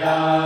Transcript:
야.